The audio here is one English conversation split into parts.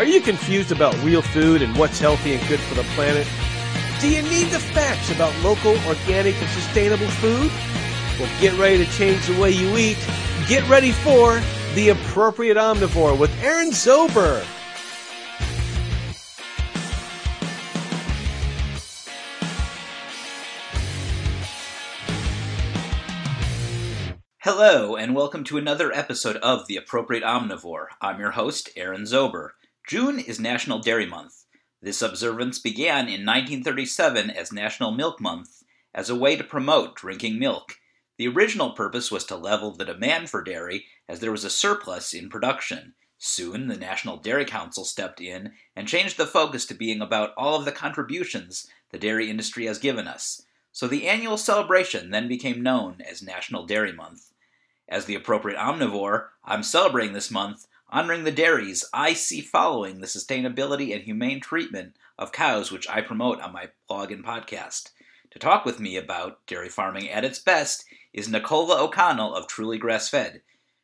Are you confused about real food and what's healthy and good for the planet? Do you need the facts about local, organic, and sustainable food? Well, get ready to change the way you eat. Get ready for The Appropriate Omnivore with Aaron Zober. Hello, and welcome to another episode of The Appropriate Omnivore. I'm your host, Aaron Zober. June is National Dairy Month. This observance began in 1937 as National Milk Month as a way to promote drinking milk. The original purpose was to level the demand for dairy as there was a surplus in production. Soon, the National Dairy Council stepped in and changed the focus to being about all of the contributions the dairy industry has given us. So the annual celebration then became known as National Dairy Month. As the appropriate omnivore, I'm celebrating this month honoring the dairies I see following the sustainability and humane treatment of cows which I promote on my blog and podcast. To talk with me about dairy farming at its best is Nicola O'Connell of Truly Grass Fed.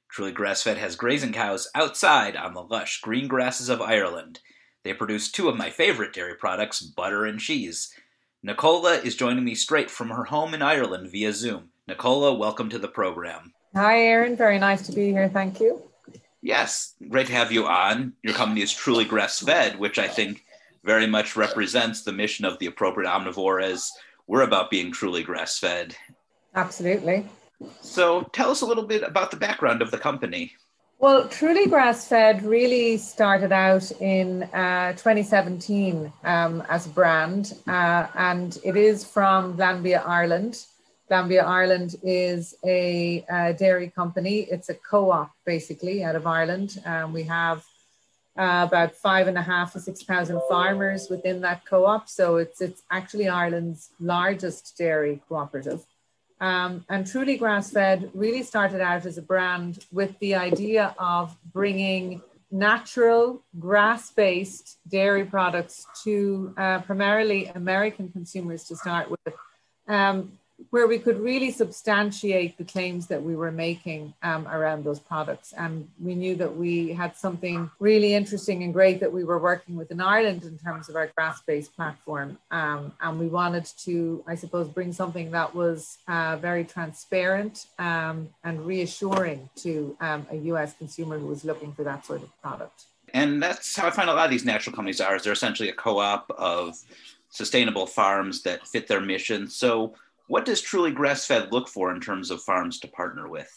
Truly Grass Fed has grazing cows outside on the lush green grasses of Ireland. They produce two of my favorite dairy products, butter and cheese. Nicola is joining me straight from her home in Ireland via Zoom. Nicola, welcome to the program. Hi, Aaron. Very nice to be here. Thank you. Yes, great to have you on. Your company is truly grass fed, which I think very much represents the mission of the appropriate omnivore as we're about being truly grass fed. Absolutely. So tell us a little bit about the background of the company. Well, Truly Grass Fed really started out in uh, 2017 um, as a brand, uh, and it is from Glanbia, Ireland. Glanbia Ireland is a, a, dairy company. It's a co-op basically out of Ireland. Um, we have uh, about five and a half to six thousand farmers within that co-op. So it's it's actually Ireland's largest dairy cooperative. Um, and Truly Grass Fed really started out as a brand with the idea of bringing natural grass-based dairy products to uh, primarily American consumers to start with. Um, where we could really substantiate the claims that we were making um, around those products. And we knew that we had something really interesting and great that we were working with in Ireland in terms of our grass based platform. Um, and we wanted to, I suppose, bring something that was uh, very transparent um, and reassuring to um, a US consumer who was looking for that sort of product. And that's how I find a lot of these natural companies are. Is they're essentially a co-op of sustainable farms that fit their mission. So what does truly grass fed look for in terms of farms to partner with?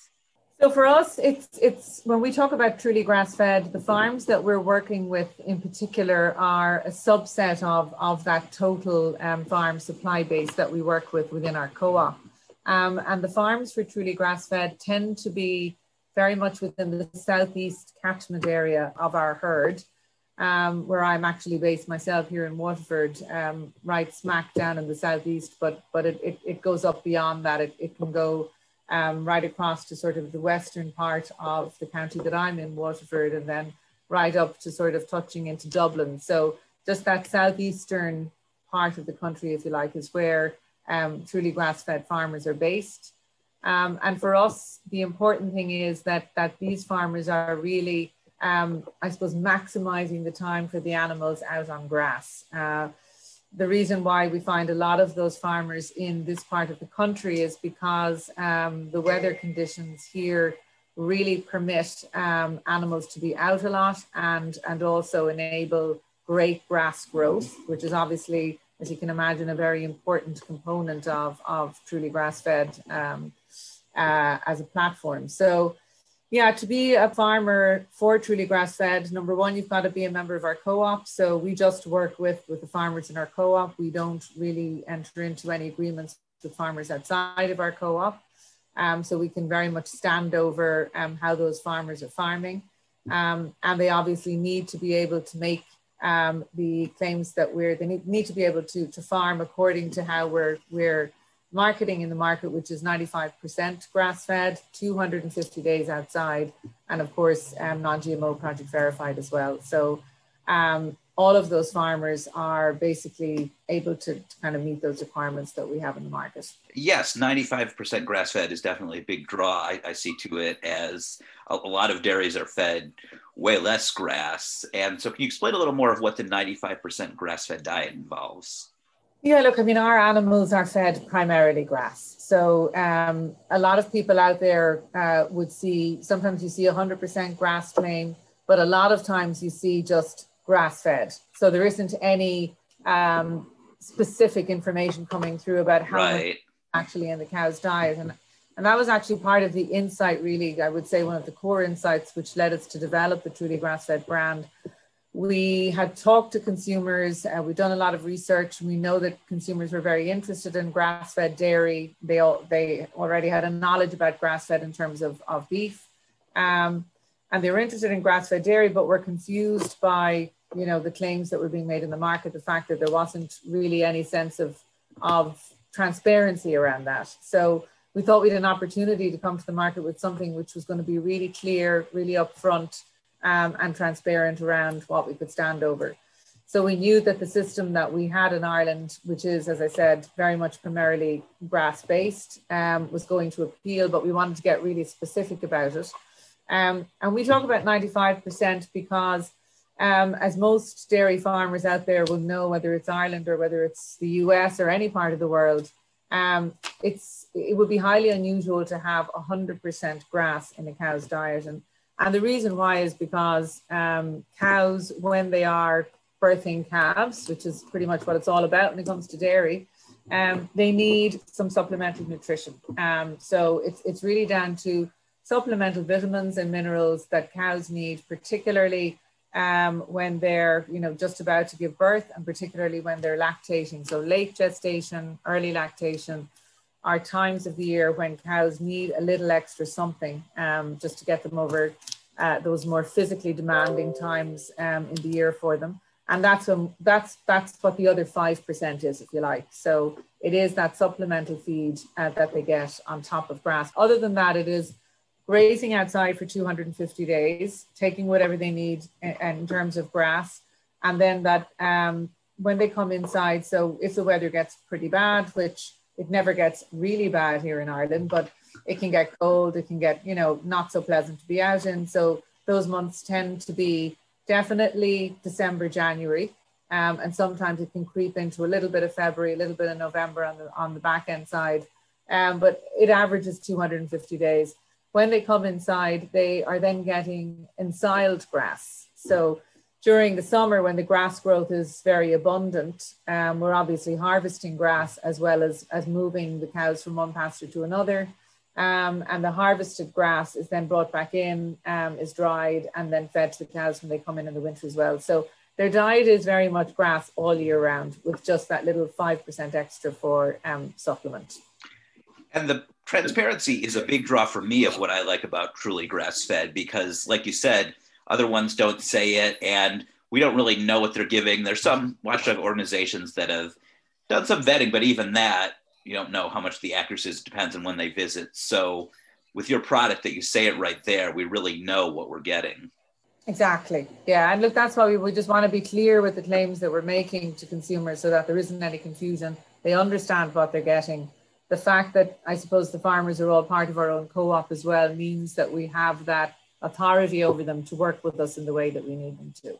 So for us, it's it's when we talk about truly grass fed, the farms that we're working with in particular are a subset of of that total um, farm supply base that we work with within our co-op. Um, and the farms for truly grass fed tend to be very much within the southeast catchment area of our herd um, where I'm actually based myself here in Waterford, um, right smack down in the southeast, but but it, it, it goes up beyond that. It, it can go um, right across to sort of the western part of the county that I'm in, Waterford, and then right up to sort of touching into Dublin. So just that southeastern part of the country, if you like, is where um, truly grass-fed farmers are based. Um, and for us, the important thing is that that these farmers are really um, I suppose, maximizing the time for the animals out on grass. Uh, the reason why we find a lot of those farmers in this part of the country is because um, the weather conditions here really permit um, animals to be out a lot and, and also enable great grass growth, which is obviously, as you can imagine, a very important component of, of truly grass fed um, uh, as a platform. So yeah, to be a farmer for truly grass fed, number one, you've got to be a member of our co-op. So we just work with with the farmers in our co-op. We don't really enter into any agreements with farmers outside of our co-op. Um, so we can very much stand over um, how those farmers are farming. Um, and they obviously need to be able to make um, the claims that we're, they need, need to be able to, to farm according to how we're, we're marketing in the market, which is 95% grass fed, 250 days outside, and of course, um, non GMO project verified as well. So, um, all of those farmers are basically able to, to, kind of meet those requirements that we have in the market. Yes, 95% grass fed is definitely a big draw. I, I see to it as a, a, lot of dairies are fed way less grass. And so, can you explain a little more of what the 95% grass fed diet involves? Yeah, look, I mean, our animals are fed primarily grass. So, um, a lot of people out there uh, would see sometimes you see 100% grass claim, but a lot of times you see just grass fed. So there isn't any um, specific information coming through about how right. much actually in the cow's diet. And, and that was actually part of the insight, really, I would say one of the core insights which led us to develop the Truly Grass Fed brand. We had talked to consumers, uh, we've done a lot of research. We know that consumers were very interested in grass fed dairy. They, all, they already had a knowledge about grass fed in terms of, of beef. Um, and they were interested in grass fed dairy, but were confused by you know the claims that were being made in the market the fact that there wasn't really any sense of of transparency around that so we thought we had an opportunity to come to the market with something which was going to be really clear really upfront um, and transparent around what we could stand over so we knew that the system that we had in Ireland, which is, as I said, very much primarily grass based, um, was going to appeal, but we wanted to get really specific about it. Um, and we talk about 95% because um, as most dairy farmers out there will know, whether it's Ireland or whether it's the US or any part of the world, um, it's it would be highly unusual to have 100% grass in a cow's diet. And, and the reason why is because um, cows, when they are birthing calves, which is pretty much what it's all about when it comes to dairy, um, they need some supplemental nutrition. Um, so it's, it's really down to supplemental vitamins and minerals that cows need, particularly um, when they're you know just about to give birth and particularly when they're lactating so late gestation early lactation are times of the year when cows need a little extra something um, just to get them over uh, those more physically demanding times um, in the year for them. And that's a, that's that's what the other five percent is if you like. So it is that supplemental feed uh, that they get on top of grass. Other than that it is grazing outside for 250 days, taking whatever they need in, in terms of grass, and then that um, when they come inside, so if the weather gets pretty bad, which it never gets really bad here in Ireland, but it can get cold, it can get, you know, not so pleasant to be out in. So those months tend to be definitely December, January. Um, and sometimes it can creep into a little bit of February, a little bit of November on the on the back end side. Um, but it averages 250 days when they come inside, they are then getting ensiled grass. So during the summer, when the grass growth is very abundant, um, we're obviously harvesting grass as well as, as moving the cows from one pasture to another. Um, and the harvested grass is then brought back in, um, is dried, and then fed to the cows when they come in in the winter as well. So their diet is very much grass all year round, with just that little 5% extra for um, supplement. And the transparency is a big draw for me of what I like about truly grass fed because, like you said, other ones don't say it and we don't really know what they're giving. There's some watchdog organizations that have done some vetting, but even that, you don't know how much the accuracy is. It depends on when they visit. So, with your product that you say it right there, we really know what we're getting. Exactly. Yeah. And look, that's why we, we just want to be clear with the claims that we're making to consumers so that there isn't any confusion. They understand what they're getting the fact that I suppose the farmers are all part of our own co-op as well means that we have that authority over them to work with us in the way that we need them to.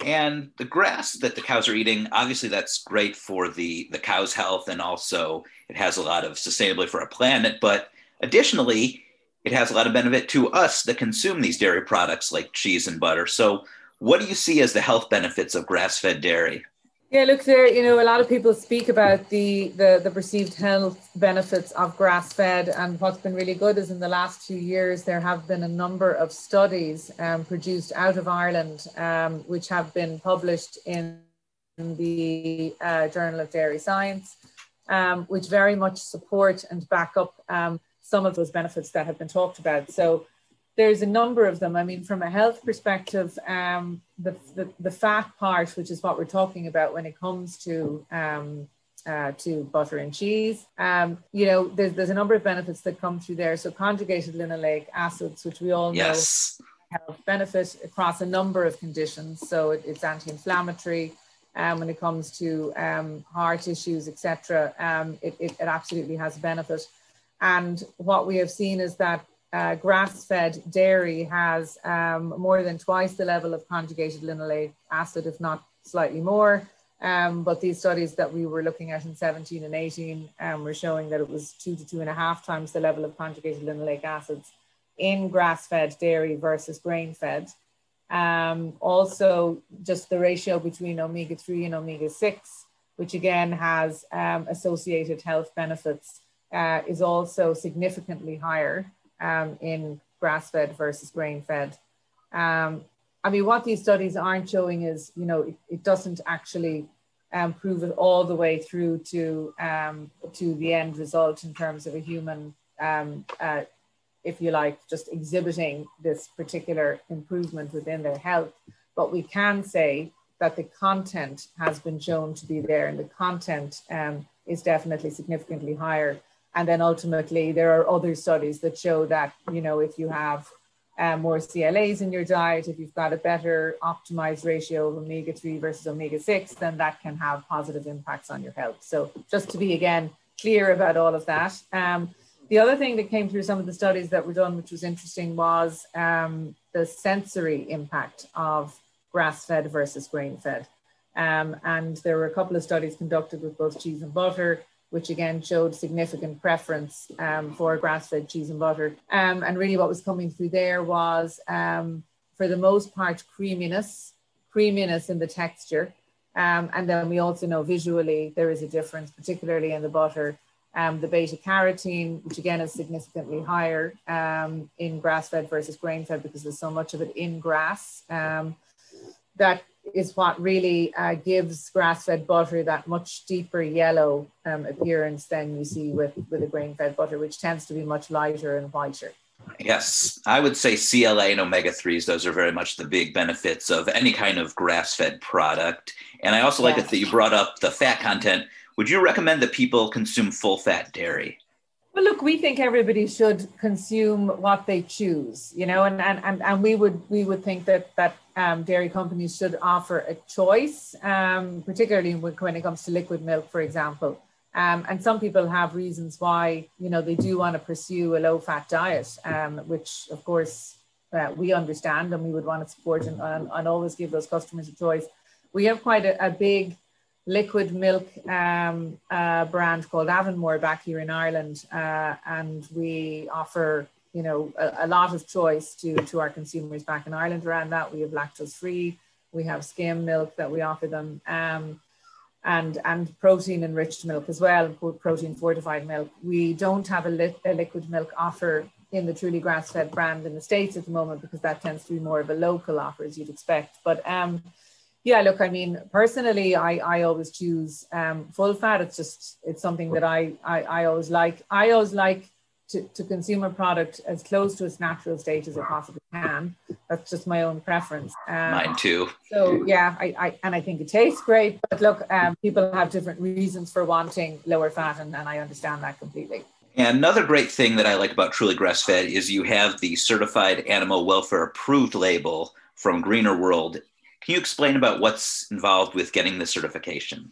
And the grass that the cows are eating, obviously that's great for the, the cow's health and also it has a lot of sustainability for our planet. But additionally, it has a lot of benefit to us that consume these dairy products like cheese and butter. So what do you see as the health benefits of grass-fed dairy? Yeah, look, there. You know, a lot of people speak about the, the the perceived health benefits of grass fed, and what's been really good is in the last two years there have been a number of studies um, produced out of Ireland, um, which have been published in the uh, Journal of Dairy Science, um, which very much support and back up um, some of those benefits that have been talked about. So there's a number of them. I mean, from a health perspective, um, the, the, the fat part, which is what we're talking about when it comes to um, uh, to butter and cheese, um, you know, there's, there's a number of benefits that come through there. So conjugated linoleic acids, which we all know yes. health benefit across a number of conditions. So it, it's anti-inflammatory. Um, when it comes to um, heart issues, etc., um, it, it, it, absolutely has benefit. And what we have seen is that uh, grass-fed dairy has um, more than twice the level of conjugated linoleic acid, if not slightly more. Um, but these studies that we were looking at in 17 and 18 um, were showing that it was two to two and a half times the level of conjugated linoleic acids in grass-fed dairy versus grain-fed. Um, also, just the ratio between omega-3 and omega-6, which again has um, associated health benefits, uh, is also significantly higher um, in grass fed versus grain fed. Um, I mean, what these studies aren't showing is, you know, it, it doesn't actually um, prove it all the way through to um, to the end result in terms of a human, um, uh, if you like, just exhibiting this particular improvement within their health. But we can say that the content has been shown to be there, and the content um, is definitely significantly higher and then ultimately, there are other studies that show that, you know, if you have um, more CLAs in your diet, if you've got a better optimized ratio of omega 3 versus omega 6, then that can have positive impacts on your health. So, just to be again clear about all of that. Um, the other thing that came through some of the studies that were done, which was interesting, was um, the sensory impact of grass fed versus grain fed. Um, and there were a couple of studies conducted with both cheese and butter which again showed significant preference um, for grass-fed cheese and butter. Um, and really what was coming through there was, um, for the most part, creaminess, creaminess in the texture. Um, and then we also know visually there is a difference, particularly in the butter. Um, the beta carotene, which again is significantly higher in grass-fed versus grain-fed because there's so much of it in grass. that is what really uh, gives grass-fed butter that much deeper yellow um, appearance than you see with, with a grain-fed butter, which tends to be much lighter and whiter. Yes, I would say CLA and omega 3s, those are very much the big benefits of any kind of grass fed product. And I also like it that you brought up the fat content. Would you recommend that people consume full fat dairy? Well, look, we think everybody should consume what they choose, you know, and and and, we would we would think that that um, dairy companies should offer a choice, um, particularly when it comes to liquid milk, for example. Um, and some people have reasons why, you know, they do want to pursue a low-fat diet, um, which of course uh, we understand and we would want to support and, and, and always give those customers a choice. We have quite a, a big liquid milk um, uh, brand called Avonmore back here in Ireland, uh, and we offer you know a, a, lot of choice to to our consumers back in Ireland around that. We have lactose free, we have skim milk that we offer them, um, and and protein enriched milk as well, protein fortified milk. We don't have a, li- a liquid milk offer in the truly grass fed brand in the states at the moment because that tends to be more of a local offer as you'd expect, but. Um, yeah, look, I mean, personally, I, I always choose um, full fat. It's just, it's something that I, I, I always like. I always like to, to consume a product as close to its natural state as it possibly can. That's just my own preference. Um, Mine too. So yeah, I, I and I think it tastes great. But look, um, people have different reasons for wanting lower fat, and, and I understand that completely. And another great thing that I like about Truly Grass Fed is you have the certified animal welfare approved label from Greener World can you explain about what's involved with getting the certification?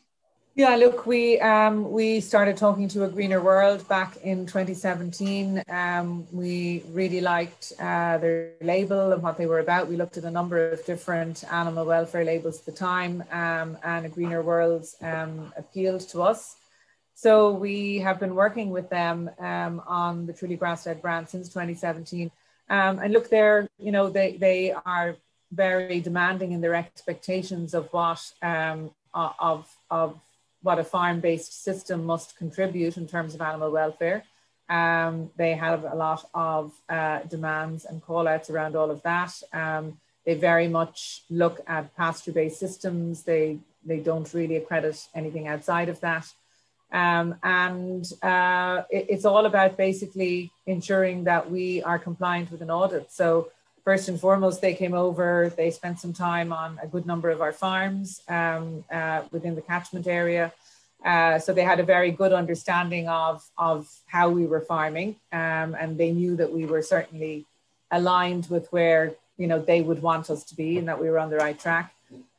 Yeah, look, we um, we started talking to a greener world back in 2017. Um, we really liked uh, their label and what they were about. We looked at a number of different animal welfare labels at the time, um, and a greener world um, appealed to us. So we have been working with them um, on the truly grass-fed brand since 2017. Um, and look, there, you know, they they are very demanding in their expectations of what um, of of what a farm-based system must contribute in terms of animal welfare. Um, they have a lot of uh, demands and call-outs around all of that. Um, they very much look at pasture-based systems. They they don't really accredit anything outside of that. Um, and uh, it, it's all about basically ensuring that we are compliant with an audit. So first and foremost, they came over, they spent some time on a good number of our farms um, uh, within the catchment area. Uh, so they had a very good understanding of, of how we were farming, um, and they knew that we were certainly aligned with where you know they would want us to be and that we were on the right track.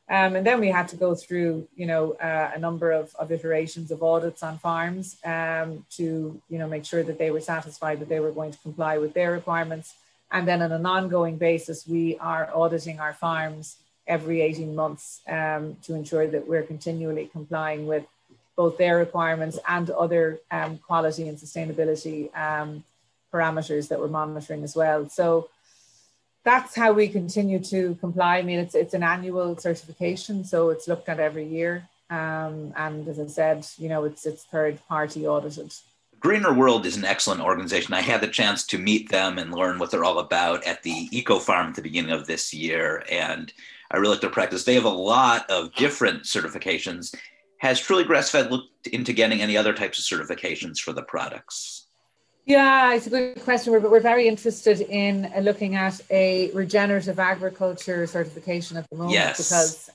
Um, and then we had to go through, you know, uh, a number of, of iterations of audits on farms um, to, you know, make sure that they were satisfied that they were going to comply with their requirements. And then on an ongoing basis, we are auditing our farms every 18 months um, to ensure that we're continually complying with both their requirements and other um, quality and sustainability um, parameters that we're monitoring as well. So that's how we continue to comply. I mean, it's it's an annual certification, so it's looked at every year. Um, and as I said, you know, it's it's third party audited. Greener World is an excellent organization. I had the chance to meet them and learn what they're all about at the Eco Farm at the beginning of this year, and I really like their practice. They have a lot of different certifications. Has Truly Grass Fed looked into getting any other types of certifications for the products? Yeah, it's a good question. We're, we're very interested in uh, looking at a regenerative agriculture certification at the moment yes. because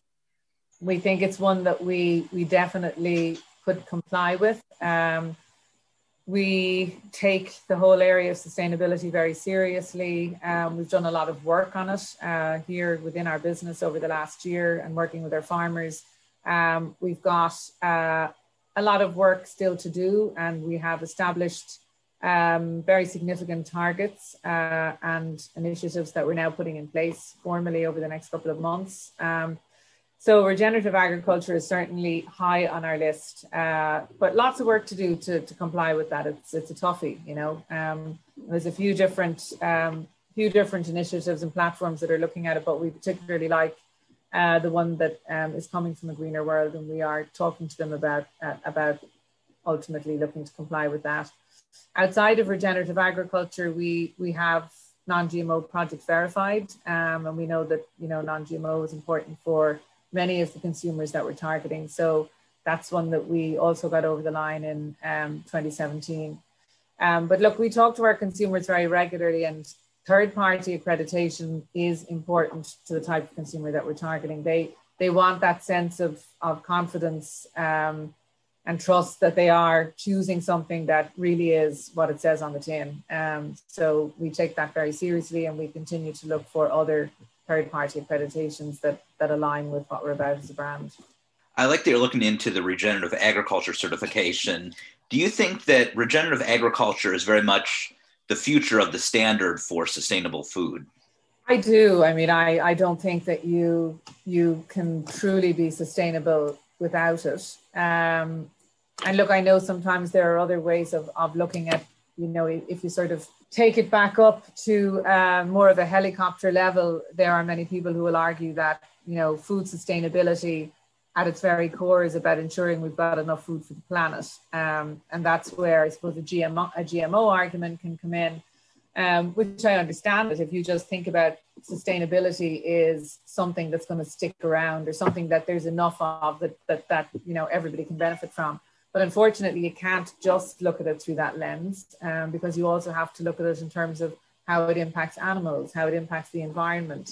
we think it's one that we we definitely could comply with. Um, we take the whole area of sustainability very seriously. Um, we've done a lot of work on it uh, here within our business over the last year and working with our farmers. Um, we've got uh, a lot of work still to do, and we have established um, very significant targets uh, and initiatives that we're now putting in place formally over the next couple of months. Um, so regenerative agriculture is certainly high on our list, uh, but lots of work to do to, to comply with that. It's it's a toughie, you know. Um, there's a few different um, few different initiatives and platforms that are looking at it, but we particularly like uh, the one that um, is coming from a greener world, and we are talking to them about uh, about ultimately looking to comply with that. Outside of regenerative agriculture, we we have non-GMO project verified, um, and we know that you know non-GMO is important for many of the consumers that we're targeting. So that's one that we also got over the line in um, 2017. Um, but look, we talk to our consumers very regularly, and third-party accreditation is important to the type of consumer that we're targeting. They they want that sense of of confidence um, and trust that they are choosing something that really is what it says on the tin. Um, so we take that very seriously and we continue to look for other third party accreditations that, that align with what we're about as a brand. I like that you're looking into the regenerative agriculture certification. Do you think that regenerative agriculture is very much the future of the standard for sustainable food? I do. I mean, I, I don't think that you you can truly be sustainable without it. Um, and look, I know sometimes there are other ways of, of looking at, you know, if you sort of take it back up to uh, more of a helicopter level, there are many people who will argue that, you know, food sustainability at its very core is about ensuring we've got enough food for the planet. Um, and that's where I suppose a GMO, a GMO argument can come in, um, which I understand that if you just think about sustainability is something that's going to stick around or something that there's enough of that, that, that you know, everybody can benefit from but unfortunately, you can't just look at it through that lens um, because you also have to look at it in terms of how it impacts animals, how it impacts the environment,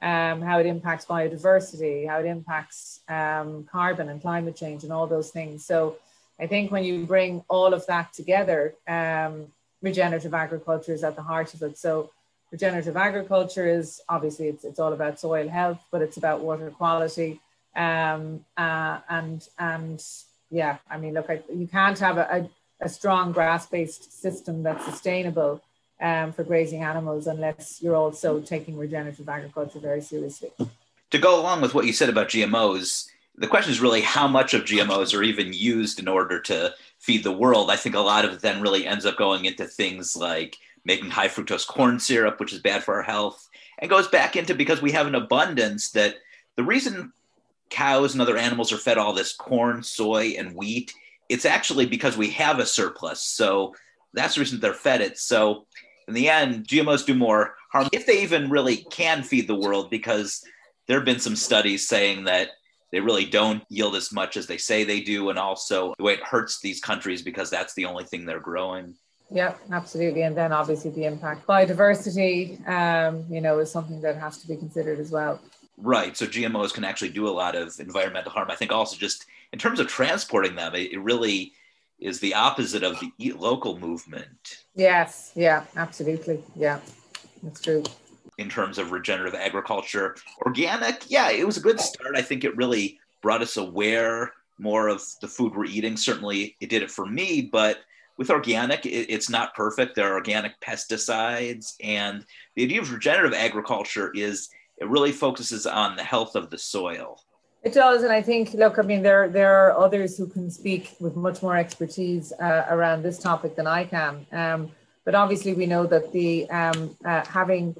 um, how it impacts biodiversity, how it impacts um, carbon and climate change and all those things. So I think when you bring all of that together, um, regenerative agriculture is at the heart of it. So regenerative agriculture is obviously it's, it's all about soil health, but it's about water quality um, uh, and and yeah, I mean, look, I, you can't have a, a, a strong grass-based system that's sustainable um, for grazing animals unless you're also taking regenerative agriculture very seriously. To go along with what you said about GMOs, the question is really how much of GMOs are even used in order to feed the world. I think a lot of it then really ends up going into things like making high fructose corn syrup, which is bad for our health, and goes back into because we have an abundance that the reason cows and other animals are fed all this corn, soy, and wheat, it's actually because we have a surplus. So that's the reason they're fed it. So in the end, GMOs do more harm if they even really can feed the world, because there have been some studies saying that they really don't yield as much as they say they do. And also the way it hurts these countries because that's the only thing they're growing. Yeah, absolutely. And then obviously the impact biodiversity, um, you know, is something that has to be considered as well. Right. So GMOs can actually do a lot of environmental harm. I think also just in terms of transporting them, it, it really is the opposite of the local movement. Yes. Yeah. Absolutely. Yeah. That's true. in terms of regenerative agriculture. Organic, yeah, it was a good start. I think it really brought us aware more of the food we're eating. Certainly, it did it for me, but with organic, it, it's not perfect. There are organic pesticides, and the idea of regenerative agriculture is it really focuses on the health of the soil. It does, and I think, look, I mean, there there are others who can speak with much more expertise uh, around this topic than I can. Um, but obviously, we know that the um, uh, having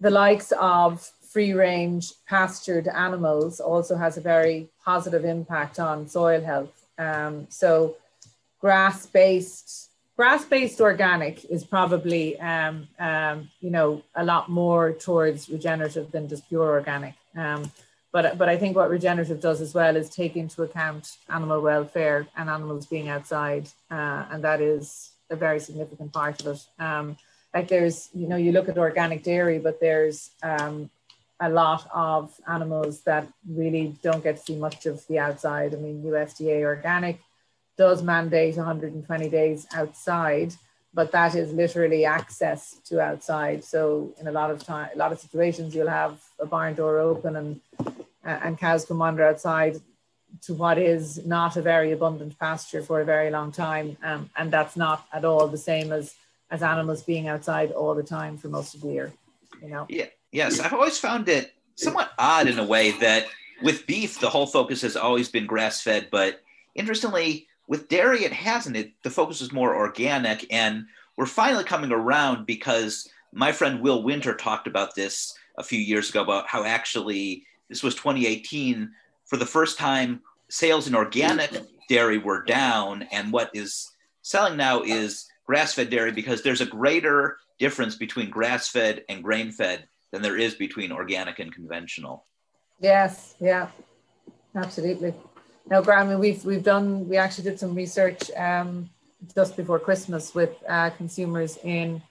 the likes of free range pastured animals also has a very positive impact on soil health. Um, so, grass based grass based organic is probably um, um, you know a lot more towards regenerative than just pure organic. Um, but but I think what regenerative does as well is take into account animal welfare and animals being outside, uh, and that is a very significant part of it. Um, like there's you know you look at organic dairy, but there's um, a lot of animals that really don't get to see much of the outside. I mean, USDA organic does mandate 120 days outside, but that is literally access to outside. So in a lot of time, a lot of situations, you'll have a barn door open and uh, and cows can wander outside to what is not a very abundant pasture for a very long time, um, and that's not at all the same as as animals being outside all the time for most of the year. You know. Yeah. Yes, I've always found it somewhat odd in a way that with beef the whole focus has always been grass fed, but interestingly with dairy it hasn't. It the focus is more organic, and we're finally coming around because my friend Will Winter talked about this a few years ago about how actually this was 2018 for the first time sales in organic dairy were down and what is selling now is grass-fed dairy because there's a greater difference between grass-fed and grain-fed than there is between organic and conventional. Yes yeah absolutely now Graham, we've we've done we actually did some research um, just before christmas with uh, consumers in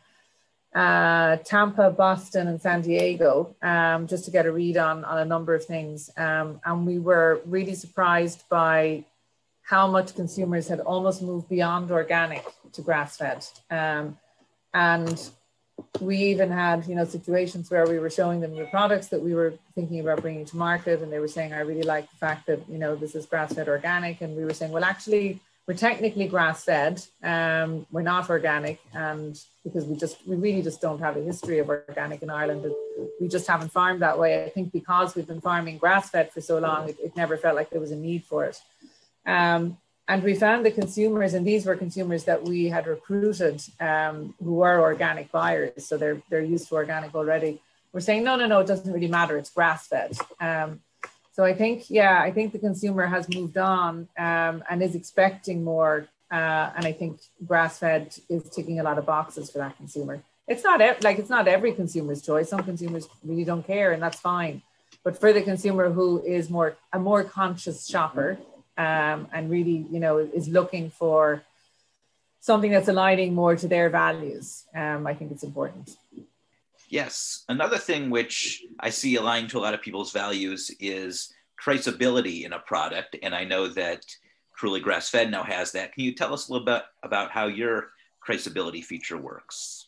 uh, Tampa, Boston, and San Diego, um, just to get a read on, on a number of things. Um, and we were really surprised by how much consumers had almost moved beyond organic to grass fed. Um, and we even had, you know, situations where we were showing them new products that we were thinking about bringing to market, and they were saying, "I really like the fact that you know this is grass fed organic," and we were saying, "Well, actually." we're technically grass fed. Um, we're not organic, and because we just we really just don't have a history of organic in Ireland. We just haven't farmed that way. I think because we've been farming grass fed for so long, it, it, never felt like there was a need for it. Um, and we found the consumers, and these were consumers that we had recruited um, who were organic buyers, so they're they're used to organic already. We're saying no, no, no, it doesn't really matter. It's grass fed. Um, so I think, yeah, I think the consumer has moved on um, and is expecting more. Uh, and I think grass fed is ticking a lot of boxes for that consumer. It's not like it's not every consumer's choice. Some consumers really don't care, and that's fine. But for the consumer who is more a more conscious shopper um, and really, you know, is looking for something that's aligning more to their values, um, I think it's important. Yes. Another thing which I see aligned to a lot of people's values is traceability in a product. And I know that Truly Grass Fed now has that. Can you tell us a little bit about how your traceability feature works?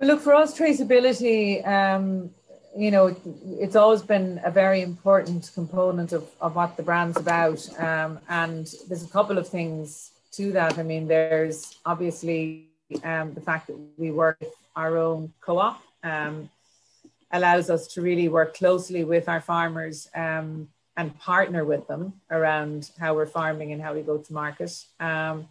Look, for us, traceability, um, you know, it's always been a very important component of, of what the brand's about. Um, and there's a couple of things to that. I mean, there's obviously um, the fact that we work with our own co op um, allows us to really work closely with our farmers um, and partner with them around how we're farming and how we go to market. Um,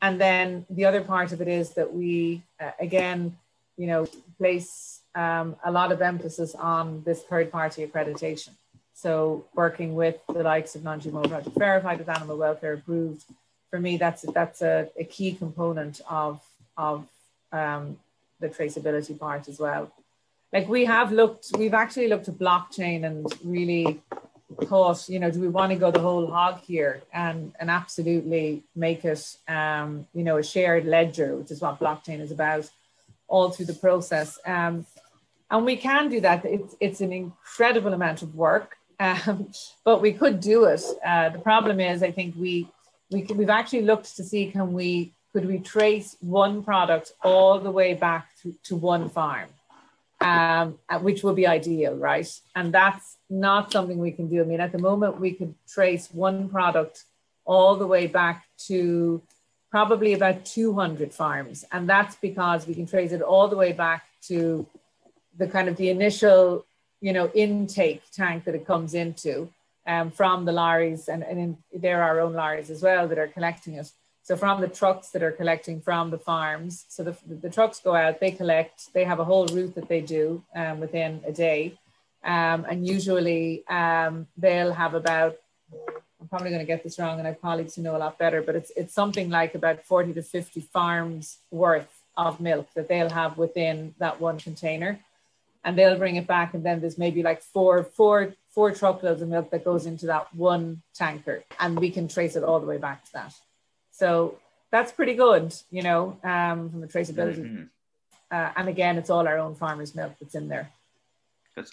and then the other part of it is that we, uh, again, you know, place um, a lot of emphasis on this third party accreditation. So working with the likes of non-GMO Project Verified with Animal Welfare Approved, for me, that's that's a, a key component of of um, the traceability part as well. Like we have looked, we've actually looked at blockchain and really thought, you know, do we want to go the whole hog here and and absolutely make it, um, you know, a shared ledger, which is what blockchain is about, all through the process. Um, and we can do that. It's it's an incredible amount of work, um, but we could do it. Uh, the problem is, I think we we can, we've actually looked to see can we could we trace one product all the way back to, to one farm? um, which would be ideal, right? And that's not something we can do. I mean, at the moment, we could trace one product all the way back to probably about 200 farms. And that's because we can trace it all the way back to the kind of the initial, you know, intake tank that it comes into um, from the lorries. And, and in, they're our own lorries as well that are collecting it. So from the trucks that are collecting from the farms, so the, the trucks go out, they collect, they have a whole route that they do um, within a day. Um, and usually um, they'll have about, I'm probably going to get this wrong and I have colleagues who know a lot better, but it's, it's something like about 40 to 50 farms worth of milk that they'll have within that one container. And they'll bring it back and then there's maybe like four, four, four truckloads of milk that goes into that one tanker and we can trace it all the way back to that. So that's pretty good, you know, um, from a traceability. Mm-hmm. Uh, and again, it's all our own farmers' milk that's in there.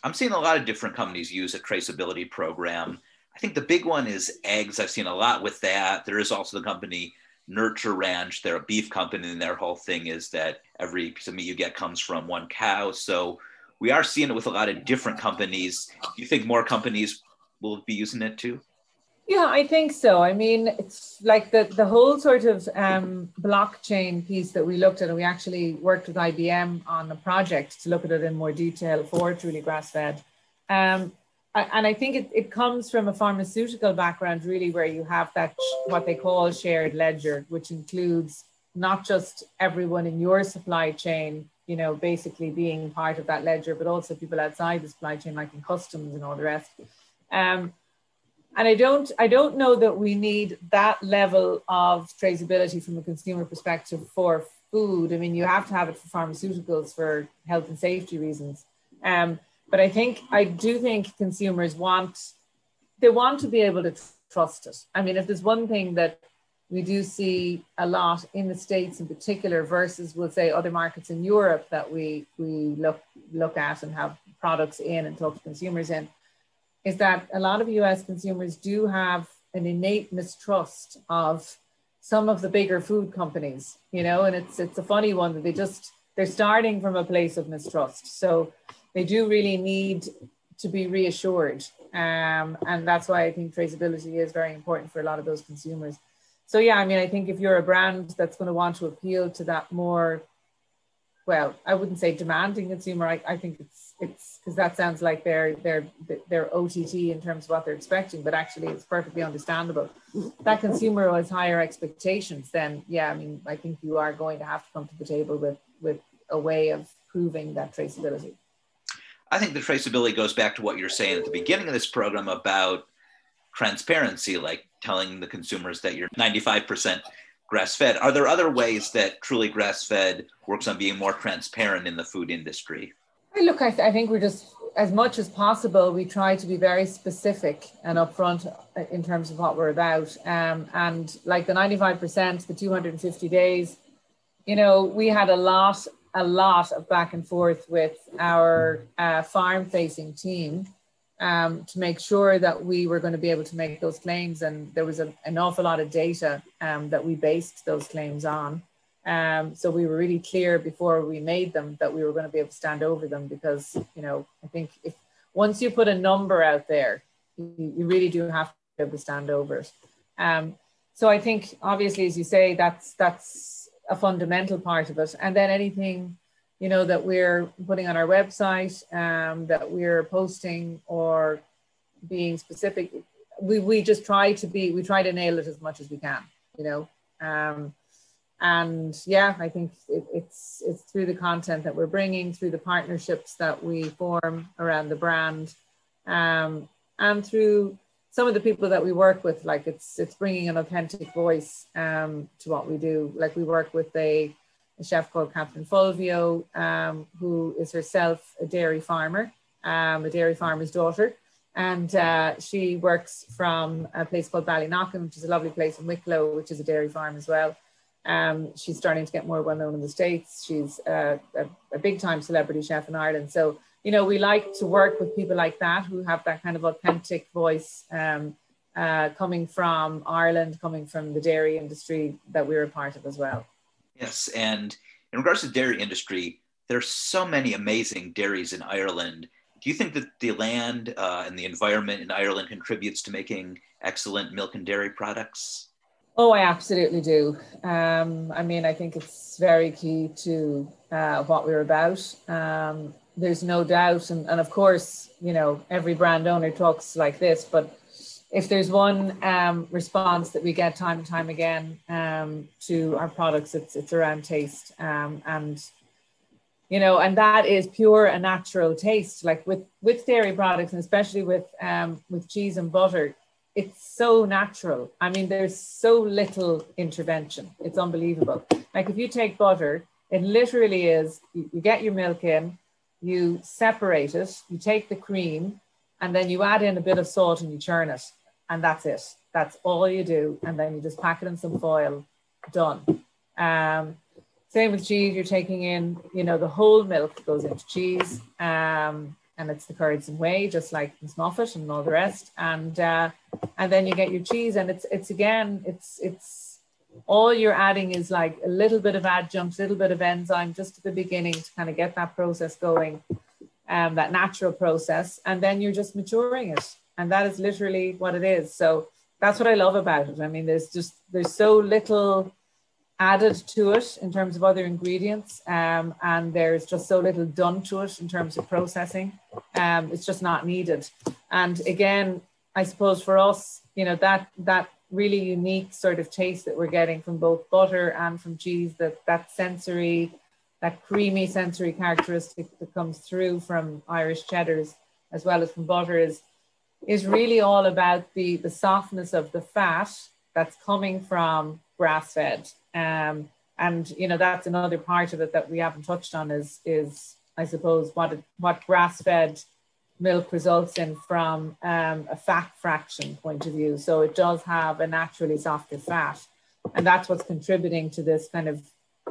I'm seeing a lot of different companies use a traceability program. I think the big one is eggs. I've seen a lot with that. There is also the company Nurture Ranch. They're a beef company, and their whole thing is that every piece of meat you get comes from one cow. So we are seeing it with a lot of different companies. Do you think more companies will be using it too? Yeah, I think so. I mean, it's like the, the whole sort of um, blockchain piece that we looked at, and we actually worked with IBM on a project to look at it in more detail for truly grass fed. Um, and I think it, it comes from a pharmaceutical background, really, where you have that what they call shared ledger, which includes not just everyone in your supply chain, you know, basically being part of that ledger, but also people outside the supply chain, like in customs and all the rest. Um, and I don't I don't know that we need that level of traceability from a consumer perspective for food. I mean, you have to have it for pharmaceuticals for health and safety reasons. Um, but I think I do think consumers want they want to be able to trust it. I mean, if there's one thing that we do see a lot in the states in particular versus we'll say other markets in Europe that we we look look at and have products in and talk to consumers in is that a lot of US consumers do have an innate mistrust of some of the bigger food companies, you know, and it's it's a funny one that they just they're starting from a place of mistrust. So they do really need to be reassured. Um, and that's why I think traceability is very important for a lot of those consumers. So yeah, I mean, I think if you're a brand that's going to want to appeal to that more, well, I wouldn't say demanding consumer. I, I think it's it's because that sounds like they're they're they're OTT in terms of what they're expecting, but actually it's perfectly understandable. That consumer has higher expectations, then yeah, I mean, I think you are going to have to come to the table with with a way of proving that traceability. I think the traceability goes back to what you're saying at the beginning of this program about transparency, like telling the consumers that you're 95% grass fed. Are there other ways that truly grass fed works on being more transparent in the food industry? Look, I, th- I, think we're just, as much as possible, we try to be very specific and upfront in terms of what we're about. Um, and like the 95%, the 250 days, you know, we had a lot, a lot of back and forth with our uh, farm facing team um, to make sure that we were going to be able to make those claims. And there was a, an awful lot of data um, that we based those claims on. Um, so we were really clear before we made them that we were going to be able to stand over them because, you know, I think if once you put a number out there, you, you really do have to be able to stand over it. Um, so I think obviously, as you say, that's that's a fundamental part of it. And then anything, you know, that we're putting on our website, um, that we're posting or being specific, we, we just try to be, we try to nail it as much as we can, you know. Um, and yeah i think it, it's it's through the content that we're bringing through the partnerships that we form around the brand um, and through some of the people that we work with. Like it's it's bringing an authentic voice um, to what we do. Like we work with a, a chef called catherine fulvio um, who is herself a dairy farmer um, a dairy farmer's daughter and uh, she works from a place called Ballyknocken, which is a lovely place in Wicklow, which is a dairy farm as well. Um, she's starting to get more well known in the States. She's a, a, a big time celebrity chef in Ireland. So, you know, we like to work with people like that who have that kind of authentic voice um, uh, coming from Ireland, coming from the dairy industry that we're a part of as well. Yes. And in regards to the dairy industry, there are so many amazing dairies in Ireland. Do you think that the land uh, and the environment in Ireland contributes to making excellent milk and dairy products? Oh, I absolutely do. Um, I mean, I think it's very key to uh, what we're about. Um, there's no doubt, and, and of course, you know, every brand owner talks like this, but if there's one um, response that we get time and time again um, to our products, it's it's around taste, um, and you know, and that is pure and natural taste. Like with with dairy products, and especially with um, with cheese and butter, it's so natural. I mean, there's so little intervention. It's unbelievable. Like if you take butter, it literally is you, you, get your milk in, you separate it, you take the cream, and then you add in a bit of salt and you churn it. And that's it. That's all you do. And then you just pack it in some foil, done. Um, same with cheese, you're taking in, you know, the whole milk goes into cheese. Um, and it's the curds and whey, just like Miss Muffet and all the rest. And uh, and then you get your cheese, and it's it's again, it's it's all you're adding is like a little bit of adjunct, a little bit of enzyme, just at the beginning to kind of get that process going, um, that natural process, and then you're just maturing it, and that is literally what it is. So that's what I love about it. I mean, there's just there's so little added to it in terms of other ingredients um, and there's just so little done to it in terms of processing um, it's just not needed and again i suppose for us you know that that really unique sort of taste that we're getting from both butter and from cheese that that sensory that creamy sensory characteristic that comes through from irish cheddars as well as from butter is is really all about the the softness of the fat that's coming from grass fed um, and you know that's another part of it that we haven't touched on is is I suppose what what grass fed milk results in from um, a fat fraction point of view. So it does have a naturally softer fat, and that's what's contributing to this kind of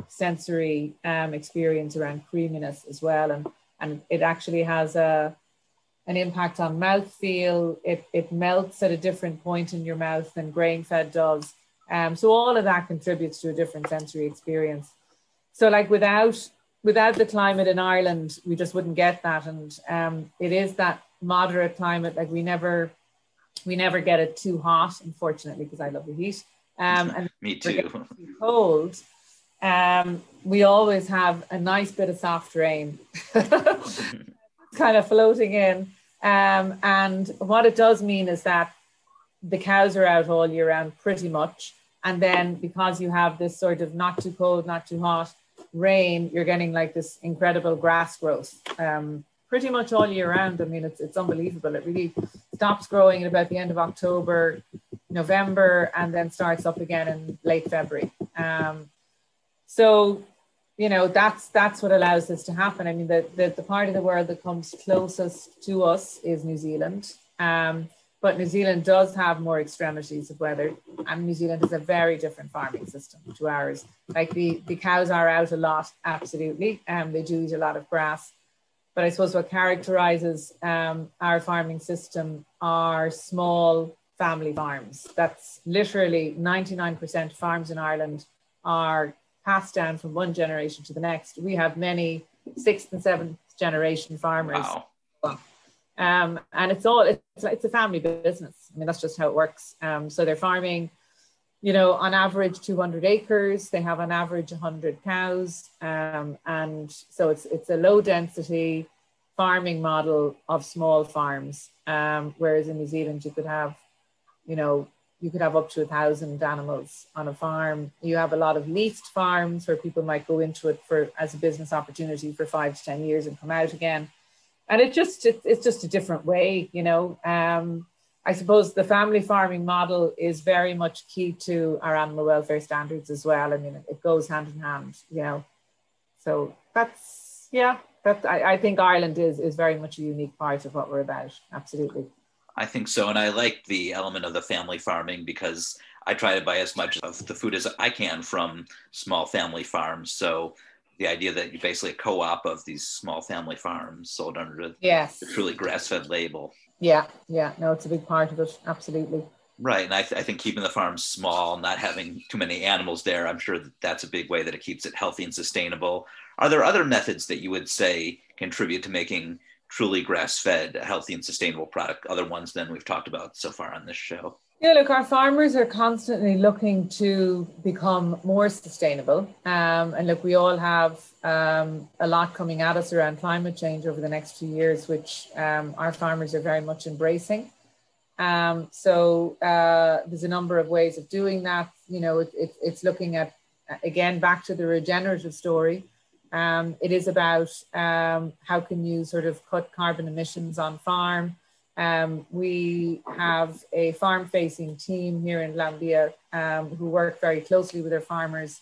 sensory um, experience around creaminess as well. And and it actually has a an impact on mouthfeel. It it melts at a different point in your mouth than grain fed does. Um, so all of that contributes to a different sensory experience. So like without without the climate in Ireland, we just wouldn't get that. And um, it is that moderate climate. Like we never we never get it too hot, unfortunately, because I love the heat. Um, and me too. too cold. Um, we always have a nice bit of soft rain, kind of floating in. Um, and what it does mean is that the cows are out all year round pretty much. And then because you have this sort of not too cold, not too hot rain, you're getting like this incredible grass growth um, pretty much all year round. I mean, it's, it's unbelievable. It really stops growing at about the end of October, November, and then starts up again in late February. Um, so, you know, that's that's what allows this to happen. I mean, the, the, the part of the world that comes closest to us is New Zealand. Um, but New Zealand does have more extremities of weather, and New Zealand has a very different farming system to ours. Like the, the cows are out a lot, absolutely, and um, they do eat a lot of grass. But I suppose what characterizes um, our farming system are small family farms. That's literally 99% farms in Ireland are passed down from one generation to the next. We have many sixth and seventh generation farmers. Wow. Um, and it's all it's, it's a family business. I mean, that's just how it works. Um, so they're farming, you know, on average 200 acres. They have on average 100 cows, um, and so it's it's a low density farming model of small farms. Um, whereas in New Zealand, you could have, you know, you could have up to a thousand animals on a farm. You have a lot of leased farms where people might go into it for as a business opportunity for five to ten years and come out again. And it just it, it's just a different way you know? Um, i suppose the family farming model is very much key to our animal welfare standards as well. I mean it goes hand in hand you know? So that's yeah that I, I think ireland is is very much a unique part of what we're about. Absolutely i think so and i like the element of the family farming because i try to buy as much of the food as i can from small family farms so the idea that you basically a co-op of these small family farms sold under the, yes. the truly grass-fed label. Yeah, yeah, no, it's a big part of it, absolutely. Right, and I, th- I, think keeping the farm small, not having too many animals there, I'm sure that that's a big way that it keeps it healthy and sustainable. Are there other methods that you would say contribute to making truly grass-fed healthy and sustainable product? Other ones than we've talked about so far on this show. Yeah, look, our farmers are constantly looking to become more sustainable. Um, and look, we all have um, a lot coming at us around climate change over the next few years, which um, our farmers are very much embracing. Um, so uh, there's a number of ways of doing that. You know, it, it, it's looking at, again, back to the regenerative story. Um, it is about um, how can you sort of cut carbon emissions on farm. Um, we have a farm facing team here in Glanbia um, who work very closely with our farmers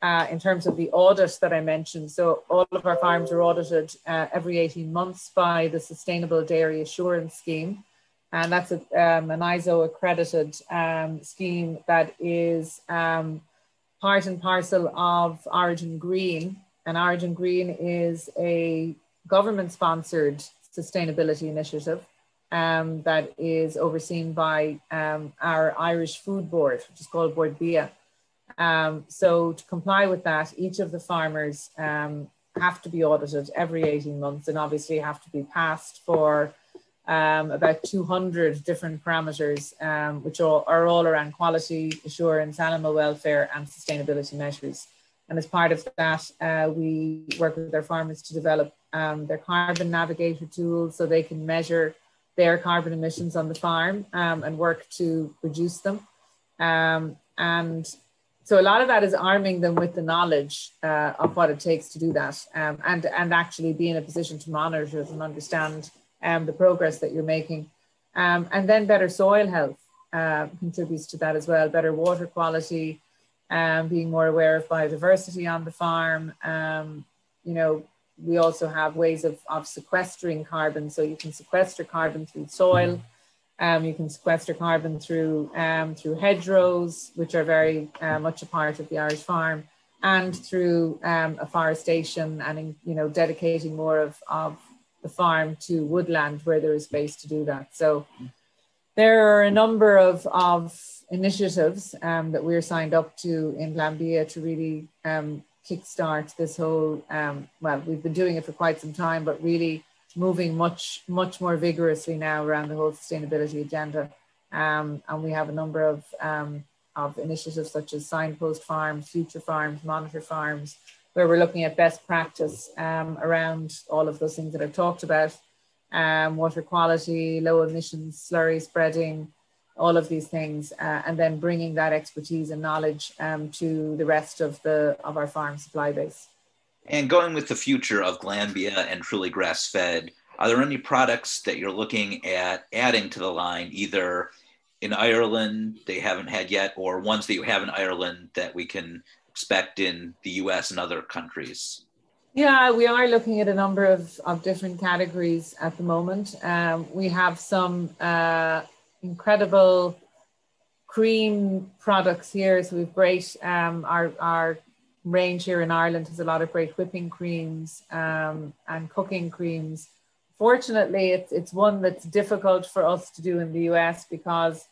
uh, in terms of the audit that I mentioned. So all of our farms are audited uh, every 18 months by the Sustainable Dairy Assurance Scheme and that's a, um, an ISO accredited um, scheme that is part and parcel of Origin Green. And Origin Green is a government sponsored sustainability initiative um, that is overseen by um, our Irish Food Board, which is called Bord Bia. Um, so, to comply with that, each of the farmers have to be audited every 18 months and obviously have to be passed for um, about 200 different parameters, um, which all, are all around quality assurance, animal welfare, and sustainability measures. And as part of that, uh, we work with our farmers to develop um, their carbon navigator tools so they can measure their carbon emissions on the farm um, and work to reduce them. Um, and so a lot of that is arming them with the knowledge uh, of what it takes to do that um, and, and actually be in a position to monitor it and understand um, the progress that you're making. Um, and then better soil health uh, contributes to that as well, better water quality, um, being more aware of biodiversity on the farm. Um, you know, we also have ways of, of sequestering carbon. So you can sequester carbon through soil. Um, you can sequester carbon through um, through hedgerows, which are very uh, much a part of the Irish farm, and through um, afforestation and you know dedicating more of, of the farm to woodland where there is space to do that. So there are a number of, of initiatives um, that we're signed up to in Glanbia to really um, kickstart this whole, um, well, we've been doing it for quite some time, but really moving much, much more vigorously now around the whole sustainability agenda. Um, and we have a number of, um, of initiatives such as Signpost Farms, Future Farms, Monitor Farms, where we're looking at best practice um, around all of those things that I've talked about um, water quality, low emissions, slurry spreading, all of these things, uh, and then bringing that expertise and knowledge um, to the rest of the of our farm supply base. And going with the future of Glanbia and truly grass fed, are there any products that you're looking at adding to the line, either in Ireland they haven't had yet, or ones that you have in Ireland that we can expect in the US and other countries? Yeah, we are looking at a number of, of different categories at the moment. Um, we have some uh, incredible cream products here. So we've great, um, our, our range here in Ireland has a lot of great whipping creams um, and cooking creams. Fortunately, it's, it's one that's difficult for us to do in the US because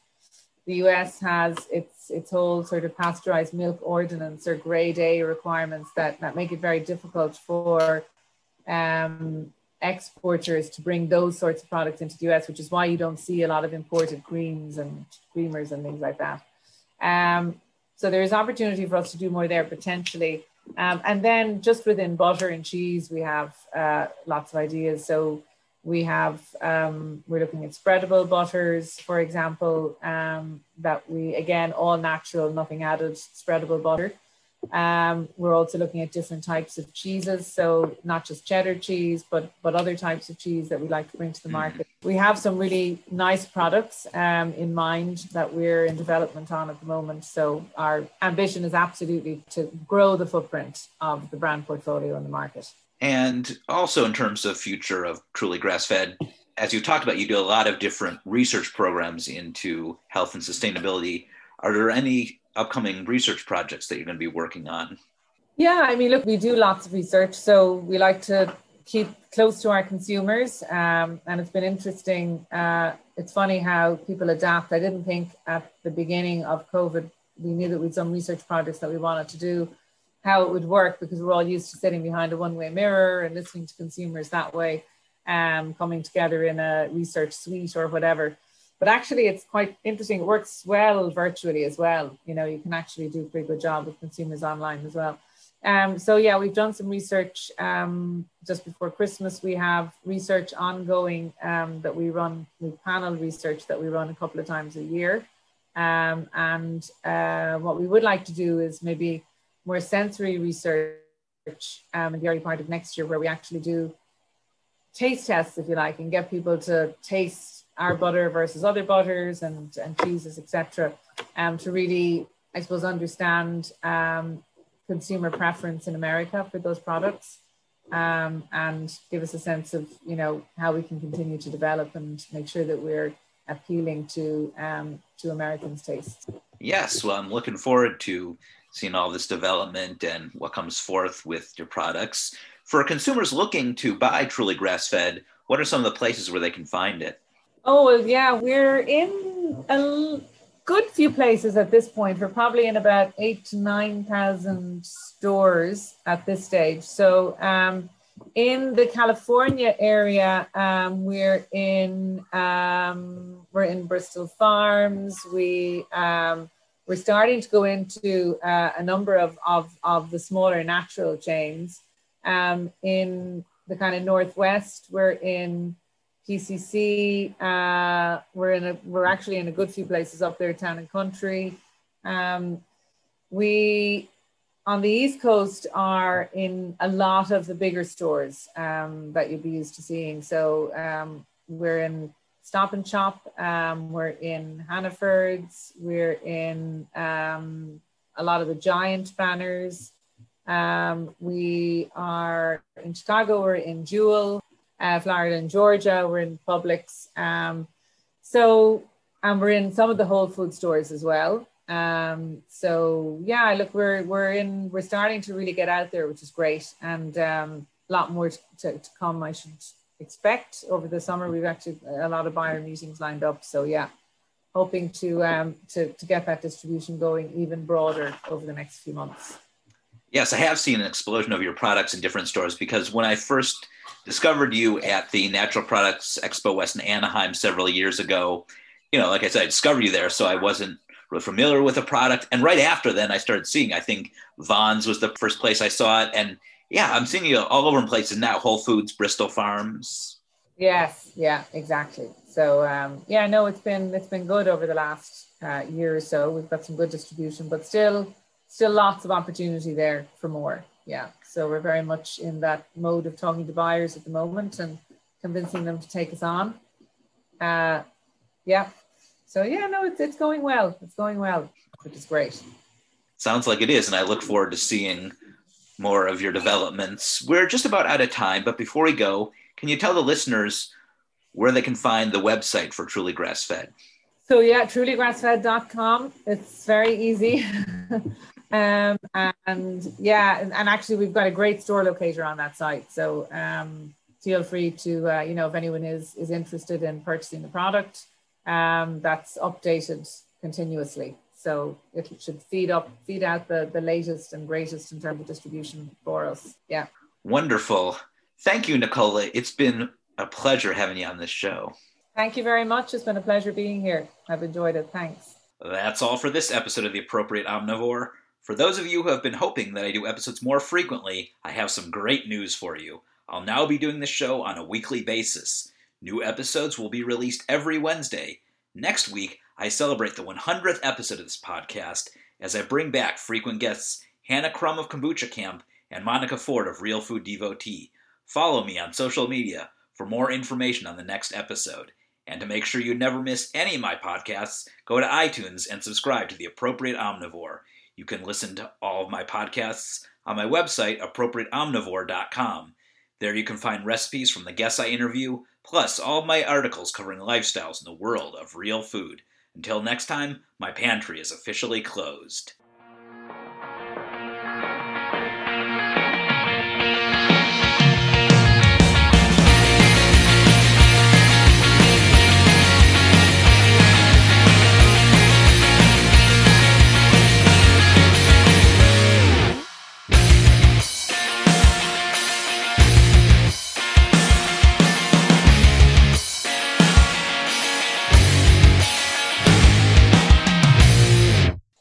the US has its its whole sort of pasteurized milk ordinance or grade A requirements that, that make it very difficult for um, exporters to bring those sorts of products into the US, which is why you don't see a lot of imported creams and creamers and things like that. Um, so there is opportunity for us to do more there potentially. Um, and then just within butter and cheese, we have uh, lots of ideas. So we have, um, we're looking at spreadable butters, for example, um, that we, again, all natural, nothing added, spreadable butter. Um, we're also looking at different types of cheeses, so not just cheddar cheese, but but other types of cheese that we like to bring to the mm-hmm. market. We have some really nice products um, in mind that we're in development on at the moment. So our ambition is absolutely to grow the footprint of the brand portfolio in the market. And also in terms of future of truly grass fed, as you talked about, you do a lot of different research programs into health and sustainability. Are there any upcoming research projects that you're going to be working on? Yeah, I mean, look, we do lots of research. So we like to keep close to our consumers, um, and it's been interesting. Uh, it's funny how people adapt. I didn't think at the beginning of COVID we knew that we had some research projects that we wanted to do, how it would work because we're all used to sitting behind a one-way mirror and listening to consumers that way, um, coming together in a research suite or whatever. But actually, it's quite interesting. It works well virtually as well. You know, you can actually do a pretty good job with consumers online as well. Um, so yeah, we've done some research um, just before Christmas. We have research ongoing um, that we run, we panel research that we run a couple of times a year. Um, and uh, what we would like to do is maybe more sensory research um, in the early part of next year, where we actually do taste tests, if you like, and get people to taste our butter versus other butters and, and cheeses, etc., um, to really, I suppose, understand um, consumer preference in America for those products. Um, and give us a sense of you know how we can continue to develop and make sure that we're appealing to um, to Americans' tastes. Yes, well, I'm looking forward to seeing all this development and what comes forth with your products. For consumers looking to buy truly grass-fed, what are some of the places where they can find it? Oh yeah, we're in a good few places at this point. We're probably in about eight to nine thousand stores at this stage. So. Um, in the California area, um, we're in um, we're in Bristol Farms. We um, we're starting to go into uh, a number of, of of the smaller natural chains. Um, in the kind of northwest, we're in PCC. Uh, we're in a we're actually in a good few places up there, town and country. Um, we on the East Coast are in a lot of the bigger stores um, that you'd be used to seeing. So um, we're in Stop and Shop, um, we're in Hannaford's, we're in um, a lot of the giant banners. Um, we are in Chicago, we're in Jewel, uh, Florida and Georgia, we're in Publix. Um, so, and we're in some of the Whole Food stores as well. Um, so yeah, look, we're we're in we're starting to really get out there, which is great, and um, a lot more to, to come. I should expect over the summer. We've actually a lot of buyer meetings lined up. So yeah, hoping to um, to to get that distribution going even broader over the next few months. Yes, I have seen an explosion of your products in different stores because when I first discovered you at the Natural Products Expo West in Anaheim several years ago, you know, like I said, I discovered you there, so I wasn't really familiar with the product. And right after then, I started seeing. I think Vons was the first place I saw it, and yeah, I'm seeing you all over in places now. Whole Foods, Bristol Farms. Yes, yeah, exactly. So um, yeah, no, it's been it's been good over the last uh, year or so. We've got some good distribution, but still, still lots of opportunity there for more. Yeah, so we're very much in that mode of talking to buyers at the moment and convincing them to take us on. Uh, yeah, so yeah, no, it's it's going well. It's going well, which is great. Sounds like it is, and I look forward to seeing more of your developments. We're just about out of time, but before we go, can you tell the listeners where they can find the website for Truly Grass Fed? So yeah, trulygrassfed.com. It's very easy. um, and yeah, and, and, actually we've got a great store locator on that site. So um, feel free to, uh, you know, if anyone is is interested in purchasing the product, um, that's updated continuously. So it should feed up, feed out the, the latest and greatest in terms of distribution for us. Yeah. Wonderful. Thank you, Nicola. It's been a pleasure having you on this show. Thank you very much. It's been a pleasure being here. I've enjoyed it. Thanks. That's all for this episode of The Appropriate Omnivore. For those of you who have been hoping that I do episodes more frequently, I have some great news for you. I'll now be doing this show on a weekly basis. New episodes will be released every Wednesday. Next week, I celebrate the 100th episode of this podcast as I bring back frequent guests Hannah Crum of Kombucha Kamp and Monica Ford of Real Food Devotee. Follow me on social media for more information on the next episode. And to make sure you never miss any of my podcasts, go to iTunes and subscribe to The Appropriate Omnivore. You can listen to all of my podcasts on my website, appropriateomnivore.com. There you can find recipes from the guests I interview, plus all my articles covering lifestyles in the world of real food. Until next time, my pantry is officially closed.